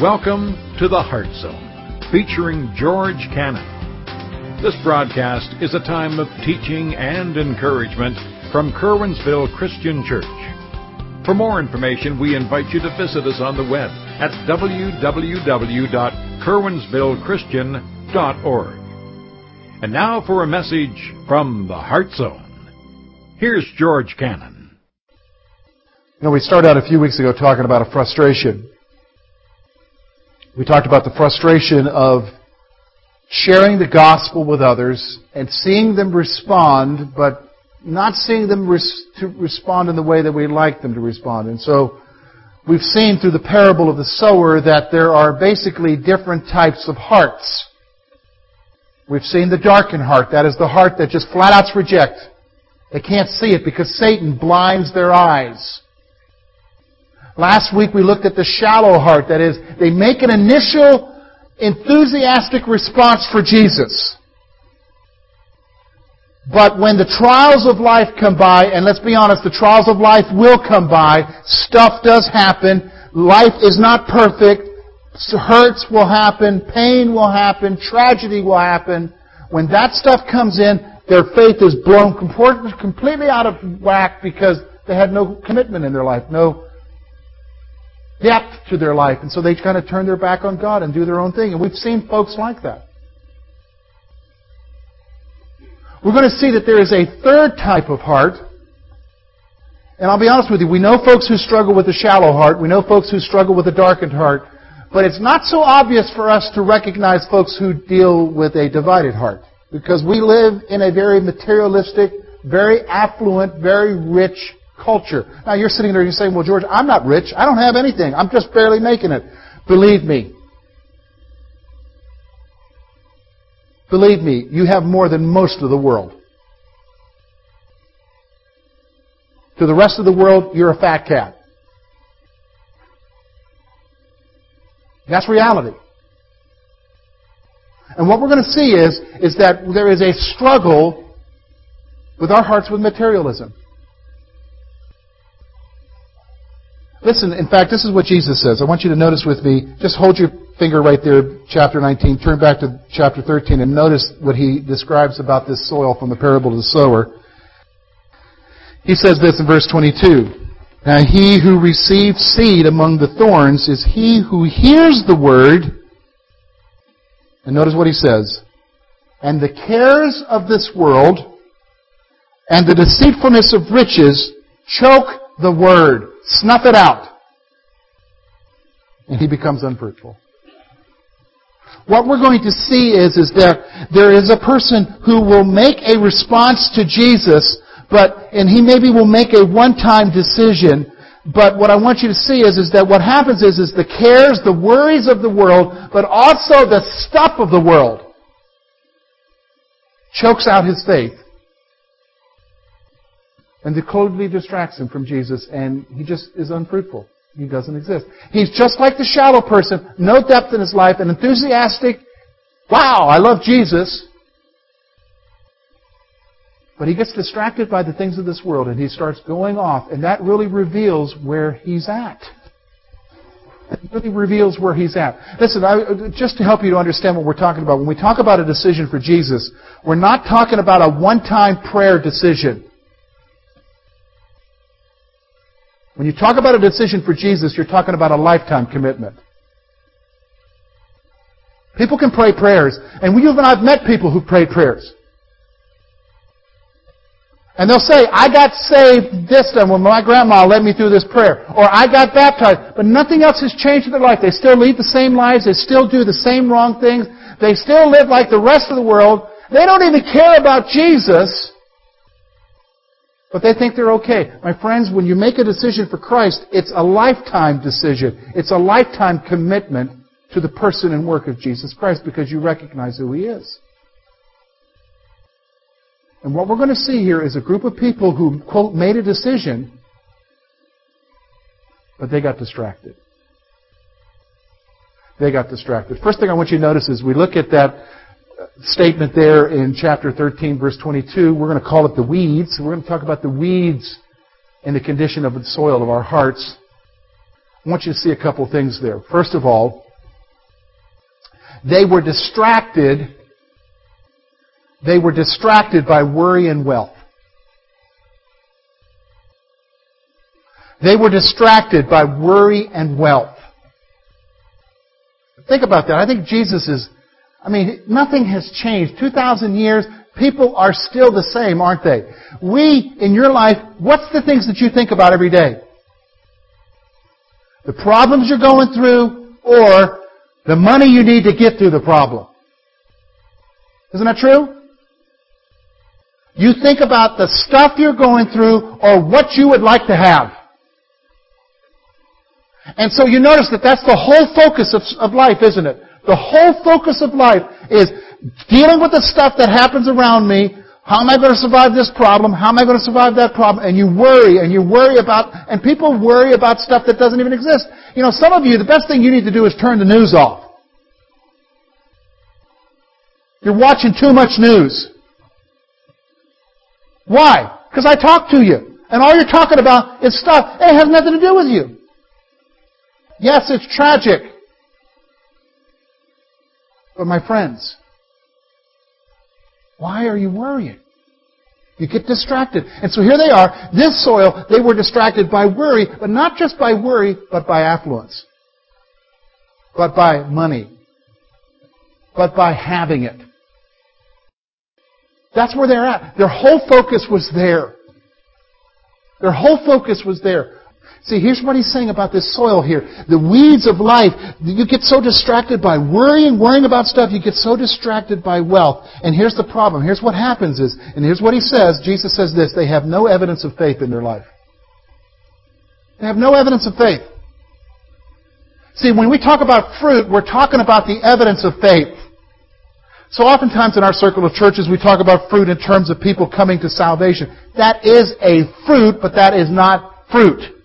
Welcome to the Heart Zone, featuring George Cannon. This broadcast is a time of teaching and encouragement from Curwensville Christian Church. For more information, we invite you to visit us on the web at www.curwensvillechristian.org. And now for a message from the Heart Zone. Here's George Cannon. You know, we started out a few weeks ago talking about a frustration. We talked about the frustration of sharing the gospel with others and seeing them respond, but not seeing them res- to respond in the way that we like them to respond. And so we've seen through the parable of the sower that there are basically different types of hearts. We've seen the darkened heart. That is the heart that just flat out rejects. They can't see it because Satan blinds their eyes. Last week we looked at the shallow heart. That is, they make an initial enthusiastic response for Jesus. But when the trials of life come by, and let's be honest, the trials of life will come by, stuff does happen, life is not perfect, hurts will happen, pain will happen, tragedy will happen. When that stuff comes in, their faith is blown completely out of whack because they had no commitment in their life, no depth to their life. And so they kind of turn their back on God and do their own thing. And we've seen folks like that. We're going to see that there is a third type of heart. And I'll be honest with you, we know folks who struggle with a shallow heart. We know folks who struggle with a darkened heart. But it's not so obvious for us to recognize folks who deal with a divided heart. Because we live in a very materialistic, very affluent, very rich culture. Now you're sitting there and you're saying, well, George, I'm not rich. I don't have anything. I'm just barely making it. Believe me. Believe me, you have more than most of the world. To the rest of the world, you're a fat cat. That's reality. And what we're going to see is, is that there is a struggle with our hearts with materialism. Listen, in fact, this is what Jesus says. I want you to notice with me. Just hold your finger right there, chapter 19. Turn back to chapter 13 and notice what he describes about this soil from the parable of the sower. He says this in verse 22. Now he who receives seed among the thorns is he who hears the word. And notice what he says. And the cares of this world and the deceitfulness of riches choke the word Snuff it out. And he becomes unfruitful. What we're going to see is, is that there is a person who will make a response to Jesus, but, and he maybe will make a one-time decision, but what I want you to see is, is that what happens is, is the cares, the worries of the world, but also the stuff of the world chokes out his faith and it totally distracts him from Jesus, and he just is unfruitful. He doesn't exist. He's just like the shallow person, no depth in his life, an enthusiastic, wow, I love Jesus. But he gets distracted by the things of this world, and he starts going off, and that really reveals where he's at. It really reveals where he's at. Listen, I, just to help you to understand what we're talking about, when we talk about a decision for Jesus, we're not talking about a one-time prayer decision. When you talk about a decision for Jesus, you're talking about a lifetime commitment. People can pray prayers, and we even I've met people who prayed prayers. And they'll say, I got saved this time when my grandma led me through this prayer. Or I got baptized. But nothing else has changed in their life. They still lead the same lives. They still do the same wrong things. They still live like the rest of the world. They don't even care about Jesus. But they think they're okay. My friends, when you make a decision for Christ, it's a lifetime decision. It's a lifetime commitment to the person and work of Jesus Christ because you recognize who He is. And what we're going to see here is a group of people who, quote, made a decision, but they got distracted. They got distracted. First thing I want you to notice is we look at that statement there in chapter 13, verse 22. We're going to call it the weeds. We're going to talk about the weeds and the condition of the soil of our hearts. I want you to see a couple things there. First of all, They were distracted. They were distracted by worry and wealth. They were distracted by worry and wealth. Think about that. I think Jesus is, I mean, nothing has changed. 2,000 years, people are still the same, aren't they? We, in your life, what's the things that you think about every day? The problems you're going through or the money you need to get through the problem. Isn't that true? You think about the stuff you're going through or what you would like to have. And so you notice that that's the whole focus of, of life, isn't it? The whole focus of life is dealing with the stuff that happens around me. How am I going to survive this problem? How am I going to survive that problem? And you worry, and you worry about, and people worry about stuff that doesn't even exist. You know, some of you, the best thing you need to do is turn the news off. You're watching too much news. Why? Because I talk to you. And all you're talking about is stuff, it has nothing to do with you. Yes, it's tragic. But my friends, why are you worrying? You get distracted. And so here they are. This soil, they were distracted by worry, but not just by worry, but by affluence. But by money. But by having it. That's where they're at. Their whole focus was there. Their whole focus was there. See, here's what he's saying about this soil here. The weeds of life, you get so distracted by worrying, worrying about stuff, you get so distracted by wealth. And here's the problem. Here's what happens is, and here's what he says, Jesus says this, they have no evidence of faith in their life. They have no evidence of faith. See, when we talk about fruit, we're talking about the evidence of faith. So oftentimes in our circle of churches, we talk about fruit in terms of people coming to salvation. That is a fruit, but that is not fruit.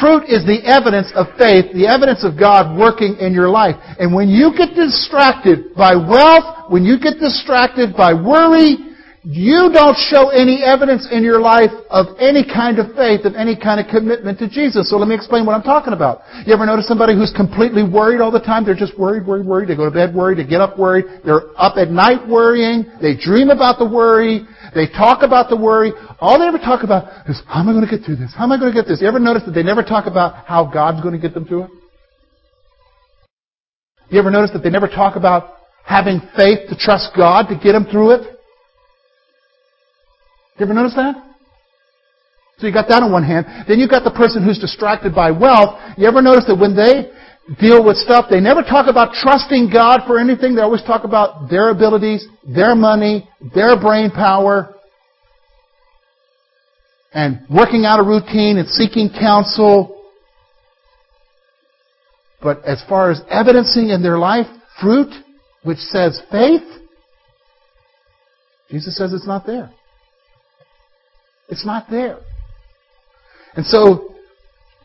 Fruit is the evidence of faith, the evidence of God working in your life. And when you get distracted by wealth, when you get distracted by worry, you don't show any evidence in your life of any kind of faith, of any kind of commitment to Jesus. So let me explain what I'm talking about. You ever notice somebody who's completely worried all the time? They're just worried, worried, worried. They go to bed worried, they get up worried. They're up at night worrying. They dream about the worry. They talk about the worry. All they ever talk about is, how am I going to get through this? How am I going to get this? You ever notice that they never talk about how God's going to get them through it? You ever notice that they never talk about having faith to trust God to get them through it? You ever notice that? So you got that on one hand. Then you've got the person who's distracted by wealth. You ever notice that when they deal with stuff, they never talk about trusting God for anything. They always talk about their abilities, their money, their brain power, and working out a routine and seeking counsel. But as far as evidencing in their life fruit, which says faith, Jesus says it's not there. It's not there. And so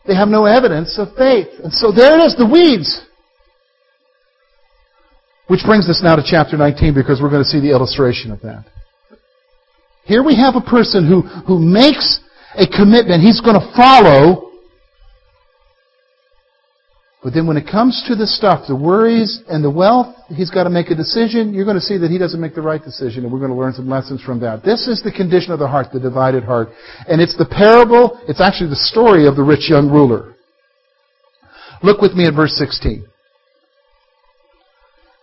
they have no evidence of faith. And so there it is, the weeds. Which brings us now to chapter 19 because we're going to see the illustration of that. Here we have a person who, who makes a commitment. He's going to follow but then when it comes to the stuff, the worries and the wealth, he's got to make a decision. You're going to see that he doesn't make the right decision, and we're going to learn some lessons from that. This is the condition of the heart, the divided heart. And it's the parable, it's actually the story of the rich young ruler. Look with me at verse 16.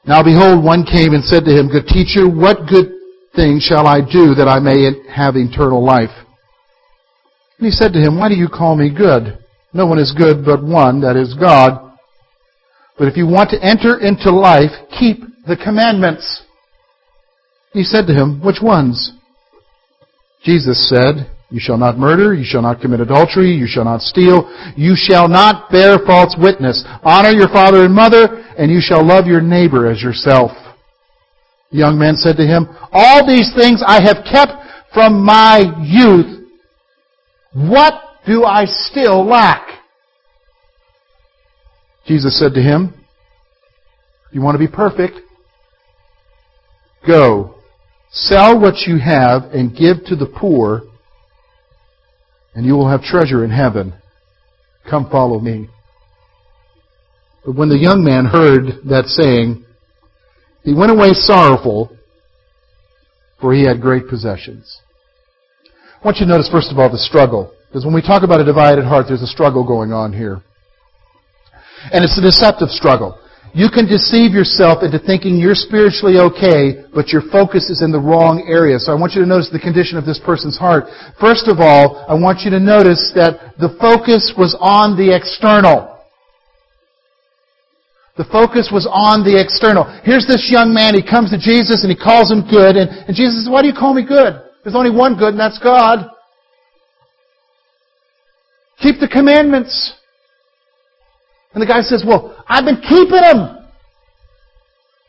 Now behold, one came and said to him, Good teacher, what good thing shall I do that I may have eternal life? And he said to him, Why do you call me good? No one is good but one, that is God. But if you want to enter into life, keep the commandments. He said to him, Which ones? Jesus said, You shall not murder, you shall not commit adultery, you shall not steal, you shall not bear false witness, honor your father and mother, and you shall love your neighbor as yourself. The young man said to him, All these things I have kept from my youth. What do I still lack? Jesus said to him, You want to be perfect? Go, sell what you have and give to the poor, and you will have treasure in heaven. Come follow me. But when the young man heard that saying, he went away sorrowful, for he had great possessions. I want you to notice, first of all, the struggle. Because when we talk about a divided heart, there's a struggle going on here. And it's a deceptive struggle. You can deceive yourself into thinking you're spiritually okay, but your focus is in the wrong area. So I want you to notice the condition of this person's heart. First of all, I want you to notice that the focus was on the external. The focus was on the external. Here's this young man, he comes to Jesus and he calls him good, and, and Jesus says, why do you call me good? There's only one good, and that's God. Keep the commandments. And the guy says, well, I've been keeping them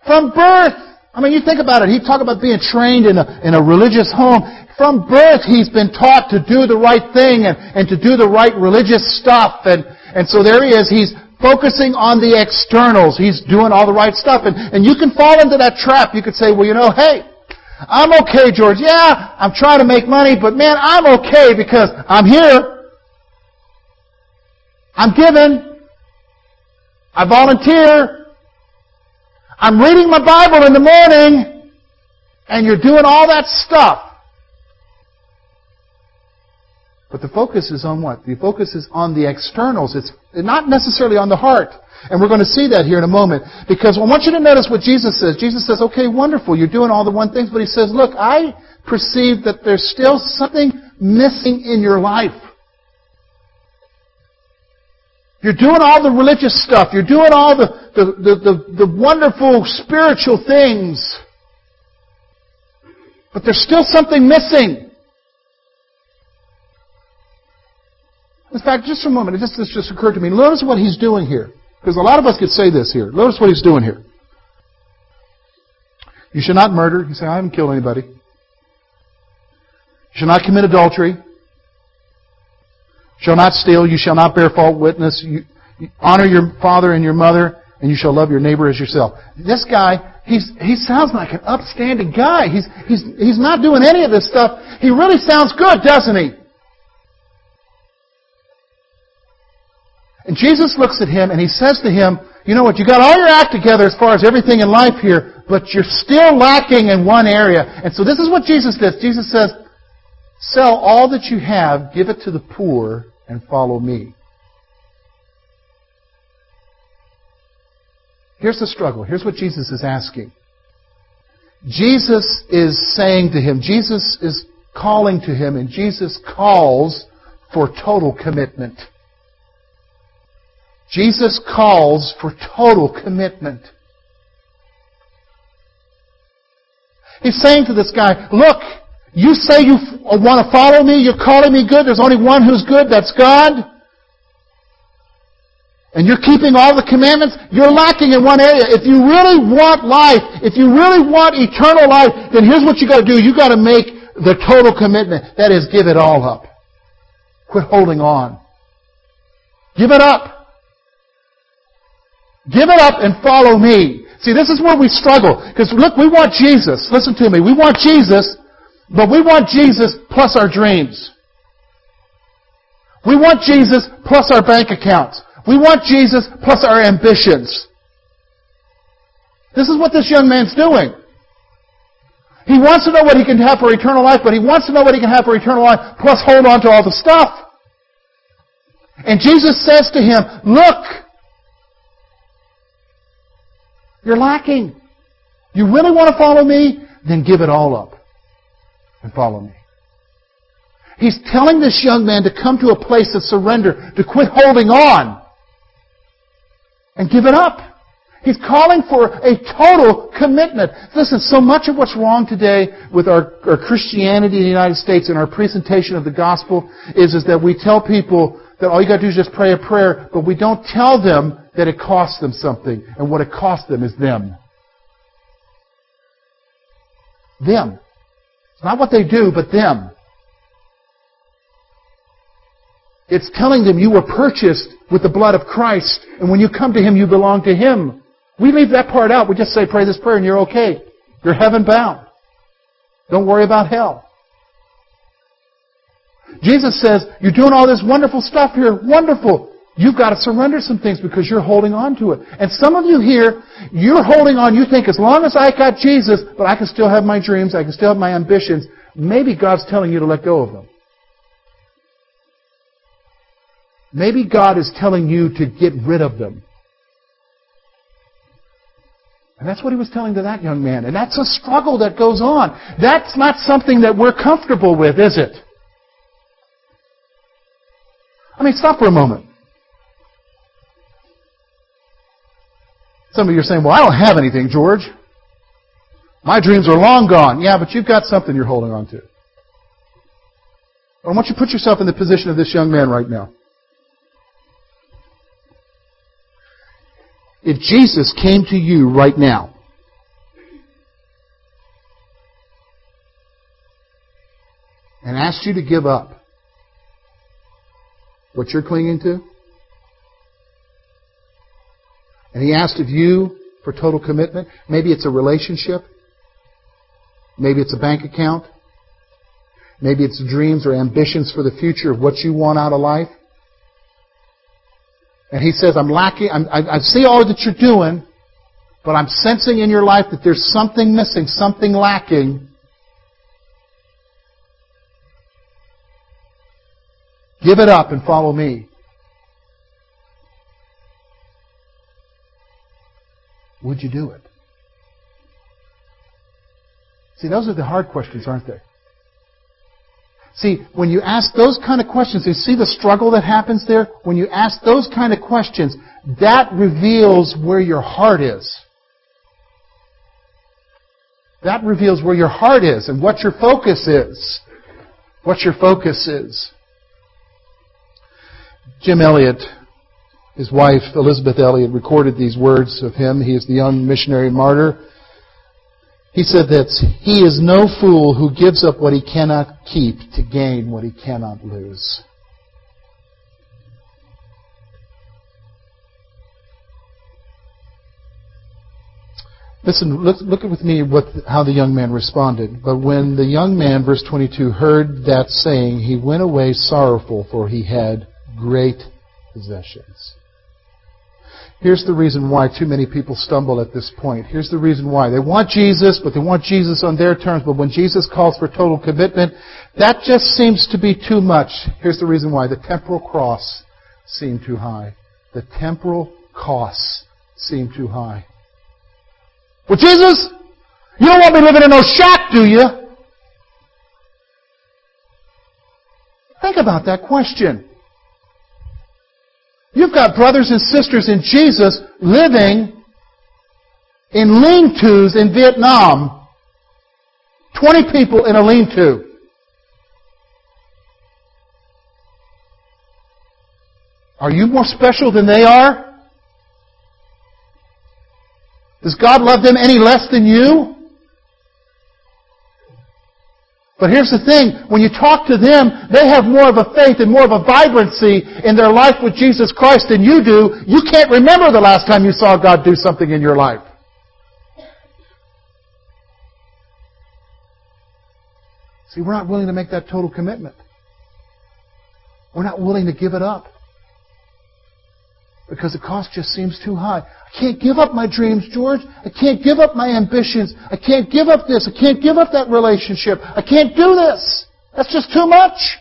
from birth. I mean, you think about it. He talked about being trained in a, in a religious home. From birth, he's been taught to do the right thing and, and to do the right religious stuff. And, and so there he is. He's focusing on the externals. He's doing all the right stuff. And, and you can fall into that trap. You could say, well, you know, hey, I'm okay, George. Yeah, I'm trying to make money, but man, I'm okay because I'm here. I'm given. I volunteer. I'm reading my Bible in the morning. And you're doing all that stuff. But the focus is on what? The focus is on the externals. It's not necessarily on the heart. And we're going to see that here in a moment. Because I want you to notice what Jesus says. Jesus says, okay, wonderful, you're doing all the one things, but He says, look, I perceive that there's still something missing in your life. You're doing all the religious stuff. You're doing all the, the, the, the, the wonderful spiritual things. But there's still something missing. In fact, just for a moment, this this just occurred to me. Notice what he's doing here. Because a lot of us could say this here. Notice what he's doing here. You should not murder. You say, I haven't killed anybody. You should not commit adultery. Shall not steal. You shall not bear false witness. You honor your father and your mother, and you shall love your neighbor as yourself. This guy, he's, he sounds like an upstanding guy. He's, he's, he's not doing any of this stuff. He really sounds good, doesn't he? And Jesus looks at him and he says to him, you know what, you got all your act together as far as everything in life here, but you're still lacking in one area. And so this is what Jesus does. Jesus says, sell all that you have, give it to the poor, and follow me. Here's the struggle. Here's what Jesus is asking. Jesus is saying to him, Jesus is calling to him, and Jesus calls for total commitment. Jesus calls for total commitment. He's saying to this guy, look, you say you uh, want to follow me, you're calling me good, there's only one who's good, that's God. And you're keeping all the commandments, you're lacking in one area. If you really want life, if you really want eternal life, then here's what you gotta do. You gotta make the total commitment. That is, give it all up. Quit holding on. Give it up. Give it up and follow me. See, this is where we struggle. Because look, we want Jesus. Listen to me. We want Jesus, but we want Jesus plus our dreams. We want Jesus plus our bank accounts. We want Jesus plus our ambitions. This is what this young man's doing. He wants to know what he can have for eternal life, but he wants to know what he can have for eternal life, plus hold on to all the stuff. And Jesus says to him, look, you're lacking. You really want to follow me? Then give it all up and follow me. He's telling this young man to come to a place of surrender, to quit holding on and give it up. He's calling for a total commitment. Listen, so much of what's wrong today with our, our Christianity in the United States and our presentation of the gospel is, is that we tell people that all you got to do is just pray a prayer, but we don't tell them that it costs them something, and what it costs them is them. Them. It's not what they do, but them. It's telling them you were purchased with the blood of Christ, and when you come to Him, you belong to Him. We leave that part out. We just say, pray this prayer, and you're okay. You're heaven bound. Don't worry about hell. Jesus says, You're doing all this wonderful stuff here. Wonderful. You've got to surrender some things because you're holding on to it. And some of you here, you're holding on. You think as long as I got Jesus, but I can still have my dreams, I can still have my ambitions. Maybe God's telling you to let go of them. Maybe God is telling you to get rid of them. And that's what he was telling to that young man. And that's a struggle that goes on. That's not something that we're comfortable with, is it? I mean, stop for a moment. Some of you are saying, well, I don't have anything, George. My dreams are long gone. Yeah, but you've got something you're holding on to. I want you to put yourself in the position of this young man right now. If Jesus came to you right now, and asked you to give up what you're clinging to, and he asked of you for total commitment, maybe it's a relationship, maybe it's a bank account, maybe it's dreams or ambitions for the future of what you want out of life. And he says, I'm lacking, I'm, I, I see all that you're doing, but I'm sensing in your life that there's something missing, something lacking. Give it up and follow me. Would you do it? See, those are the hard questions, aren't they? See, when you ask those kind of questions, you see the struggle that happens there? When you ask those kind of questions, that reveals where your heart is. That reveals where your heart is and what your focus is. What your focus is. Jim Elliot, his wife Elisabeth Elliot, recorded these words of him. He is the young missionary martyr. He said that he is no fool who gives up what he cannot keep to gain what he cannot lose. Listen, look, look with me what, how the young man responded. But when the young man, verse 22, heard that saying, he went away sorrowful, for he had great possessions. Here's the reason why too many people stumble at this point. Here's the reason why. They want Jesus, but they want Jesus on their terms. But when Jesus calls for total commitment, that just seems to be too much. Here's the reason why. The temporal cross seemed too high. The temporal costs seemed too high. Well, Jesus, you don't want me living in no shack, do you? Think about that question. You've got brothers and sisters in Jesus living in lean-tos in Vietnam. 20 people in a lean-to. Are you more special than they are? Does God love them any less than you? But here's the thing, when you talk to them, they have more of a faith and more of a vibrancy in their life with Jesus Christ than you do. You can't remember the last time you saw God do something in your life. See, we're not willing to make that total commitment. We're not willing to give it up because the cost just seems too high. I can't give up my dreams, George. I can't give up my ambitions. I can't give up this. I can't give up that relationship. I can't do this. That's just too much.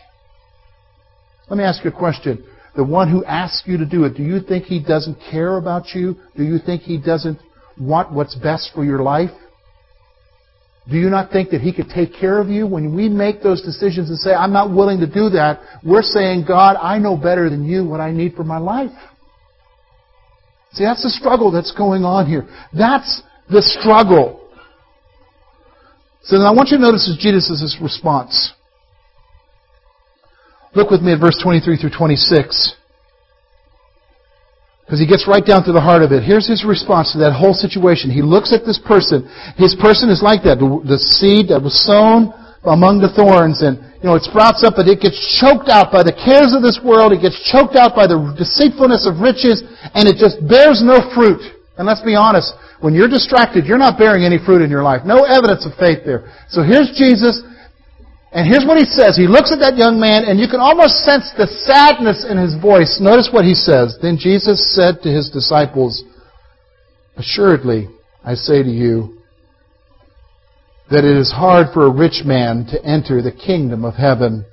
Let me ask you a question. The one who asks you to do it, do you think he doesn't care about you? Do you think he doesn't want what's best for your life? Do you not think that He could take care of you? When we make those decisions and say, I'm not willing to do that, we're saying, God, I know better than you what I need for my life. See, that's the struggle that's going on here. That's the struggle. So then I want you to notice Jesus' response. Look with me at verse 23 through 26. Because he gets right down to the heart of it. Here's his response to that whole situation. He looks at this person. His person is like that. The seed that was sown among the thorns and you know, it sprouts up, but it gets choked out by the cares of this world. It gets choked out by the deceitfulness of riches, and it just bears no fruit. And let's be honest, when you're distracted, you're not bearing any fruit in your life. No evidence of faith there. So here's Jesus, And here's what he says. He looks at that young man, and you can almost sense the sadness in his voice. Notice what he says. Then Jesus said to his disciples, Assuredly, I say to you, that it is hard for a rich man to enter the kingdom of heaven.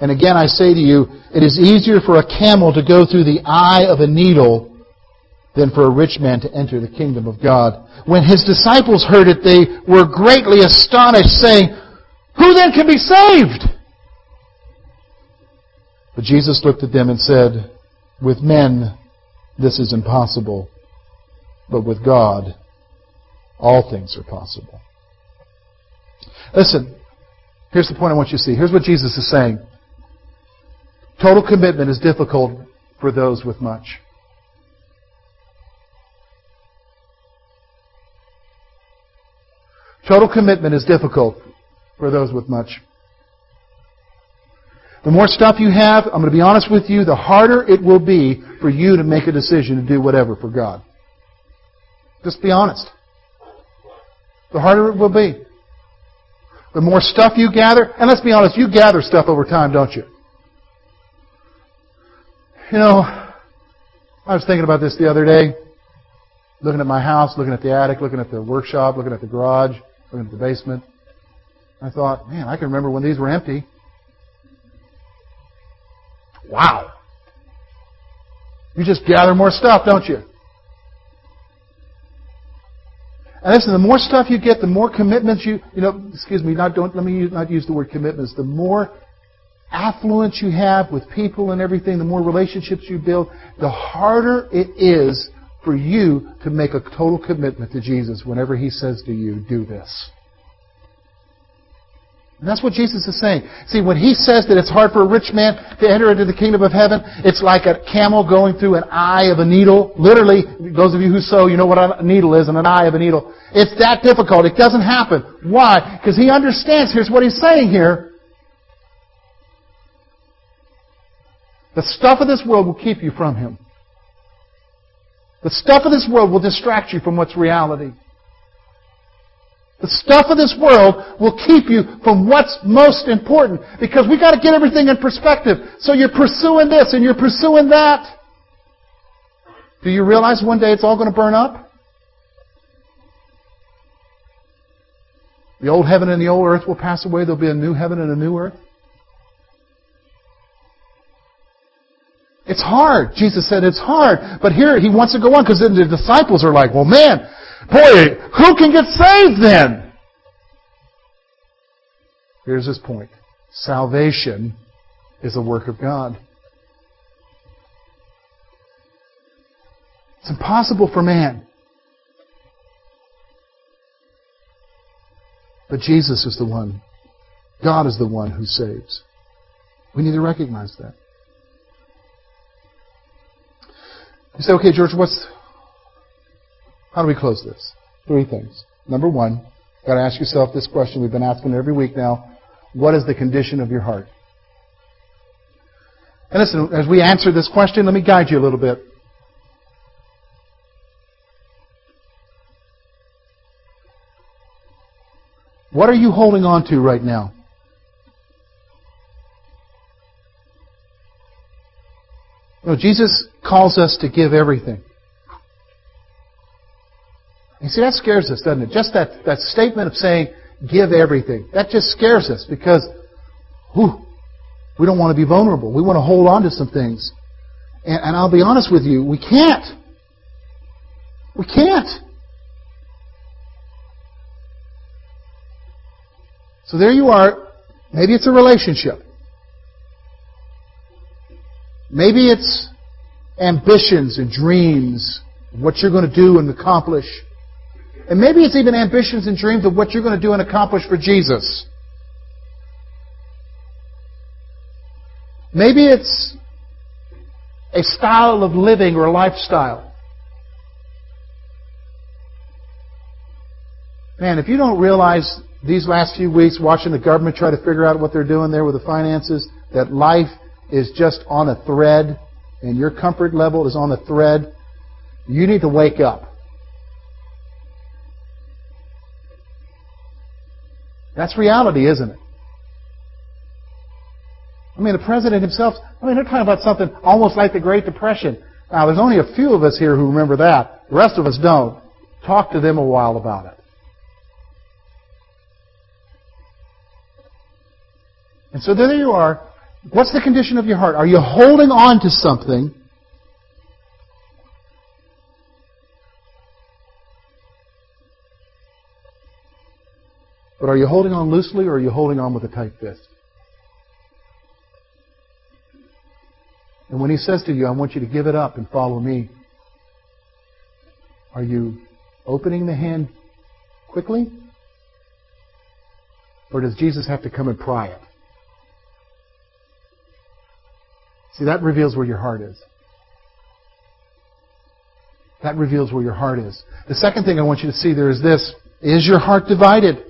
And again, I say to you, it is easier for a camel to go through the eye of a needle than for a rich man to enter the kingdom of God. When his disciples heard it, they were greatly astonished, saying, Who then can be saved? But Jesus looked at them and said, With men this is impossible, but with God all things are possible. Listen, here's the point I want you to see. Here's what Jesus is saying. Total commitment is difficult for those with much. Total commitment is difficult for those with much. The more stuff you have, I'm going to be honest with you, the harder it will be for you to make a decision to do whatever for God. Just be honest. The harder it will be. The more stuff you gather, and let's be honest, you gather stuff over time, don't you? You know, I was thinking about this the other day, looking at my house, looking at the attic, looking at the workshop, looking at the garage, looking at the basement. I thought, man, I can remember when these were empty. Wow. You just gather more stuff, don't you? And listen, the more stuff you get, the more commitments you, you know, excuse me, not don't let me use, not use the word commitments. The more affluence you have with people and everything, the more relationships you build, the harder it is for you to make a total commitment to Jesus whenever He says to you, do this. And that's what Jesus is saying. See, when He says that it's hard for a rich man to enter into the kingdom of heaven, it's like a camel going through an eye of a needle. Literally, those of you who sew, you know what a needle is and an eye of a needle. It's that difficult. It doesn't happen. Why? Because He understands. Here's what He's saying here. The stuff of this world will keep you from Him. The stuff of this world will distract you from what's reality. The stuff of this world will keep you from what's most important because we got to get everything in perspective. So you're pursuing this and you're pursuing that. Do you realize one day it's all going to burn up? The old heaven and the old earth will pass away. There'll be a new heaven and a new earth. It's hard. Jesus said it's hard. But here he wants to go on because then the disciples are like, well, man, boy, who can get saved then? Here's his point. Salvation is a work of God. It's impossible for man. But Jesus is the one. God is the one who saves. We need to recognize that. You say, okay, George, what's, how do we close this? Three things. Number one, you've got to ask yourself this question. We've been asking it every week now. What is the condition of your heart? And listen, as we answer this question, let me guide you a little bit. What are you holding on to right now? Jesus calls us to give everything. You see, that scares us, doesn't it? Just that, that statement of saying, give everything. That just scares us because whew, we don't want to be vulnerable. We want to hold on to some things. And, and I'll be honest with you, we can't. We can't. So there you are. Maybe it's a relationship. Maybe it's ambitions and dreams of what you're going to do and accomplish. And maybe it's even ambitions and dreams of what you're going to do and accomplish for Jesus. Maybe it's a style of living or a lifestyle. Man, if you don't realize these last few weeks watching the government try to figure out what they're doing there with the finances, that life is just on a thread and your comfort level is on a thread, you need to wake up. That's reality, isn't it? I mean, the president himself, I mean, they're talking about something almost like the Great Depression. Now, there's only a few of us here who remember that. The rest of us don't. Talk to them a while about it. And so there you are. What's the condition of your heart? Are you holding on to something? But are you holding on loosely or are you holding on with a tight fist? And when he says to you, I want you to give it up and follow me, are you opening the hand quickly? Or does Jesus have to come and pry it? See, that reveals where your heart is. That reveals where your heart is. The second thing I want you to see there is this. Is your heart divided?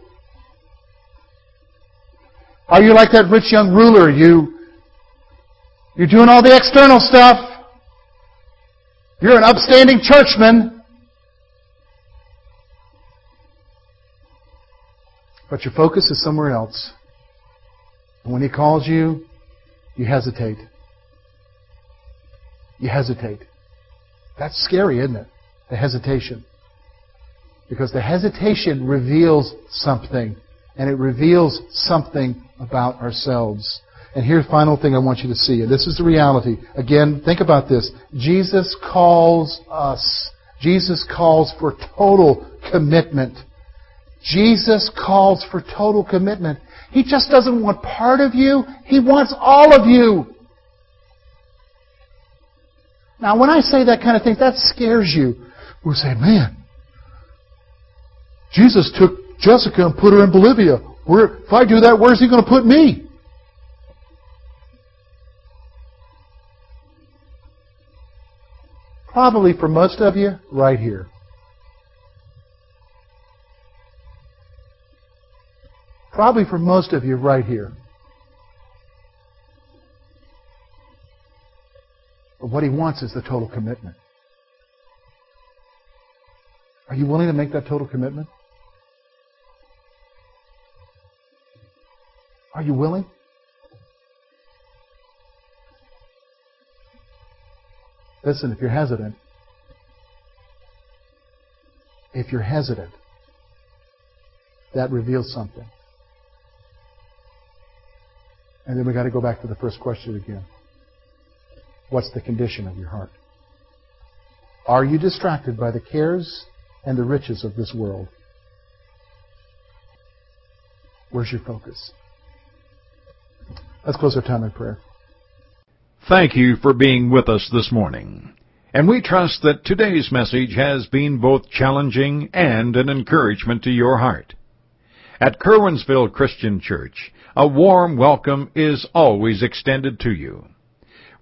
Are you like that rich young ruler? You, you're doing all the external stuff. You're an upstanding churchman. But your focus is somewhere else. And when he calls you, you hesitate. You hesitate. That's scary, isn't it? The hesitation. Because the hesitation reveals something, and it reveals something about ourselves. And here's the final thing I want you to see, and this is the reality. Again, think about this. Jesus calls us. Jesus calls for total commitment. Jesus calls for total commitment. He just doesn't want part of you. He wants all of you. Now, when I say that kind of thing, that scares you. We say, man, Jesus took Jessica and put her in Bolivia. Where, if I do that, where's he going to put me? Probably for most of you, right here. Probably for most of you, right here. But what he wants is the total commitment. Are you willing to make that total commitment? Are you willing? Listen, if you're hesitant, if you're hesitant, that reveals something. And then we've got to go back to the first question again. What's the condition of your heart? Are you distracted by the cares and the riches of this world? Where's your focus? Let's close our time in prayer. Thank you for being with us this morning. And we trust that today's message has been both challenging and an encouragement to your heart. At Curwensville Christian Church, a warm welcome is always extended to you.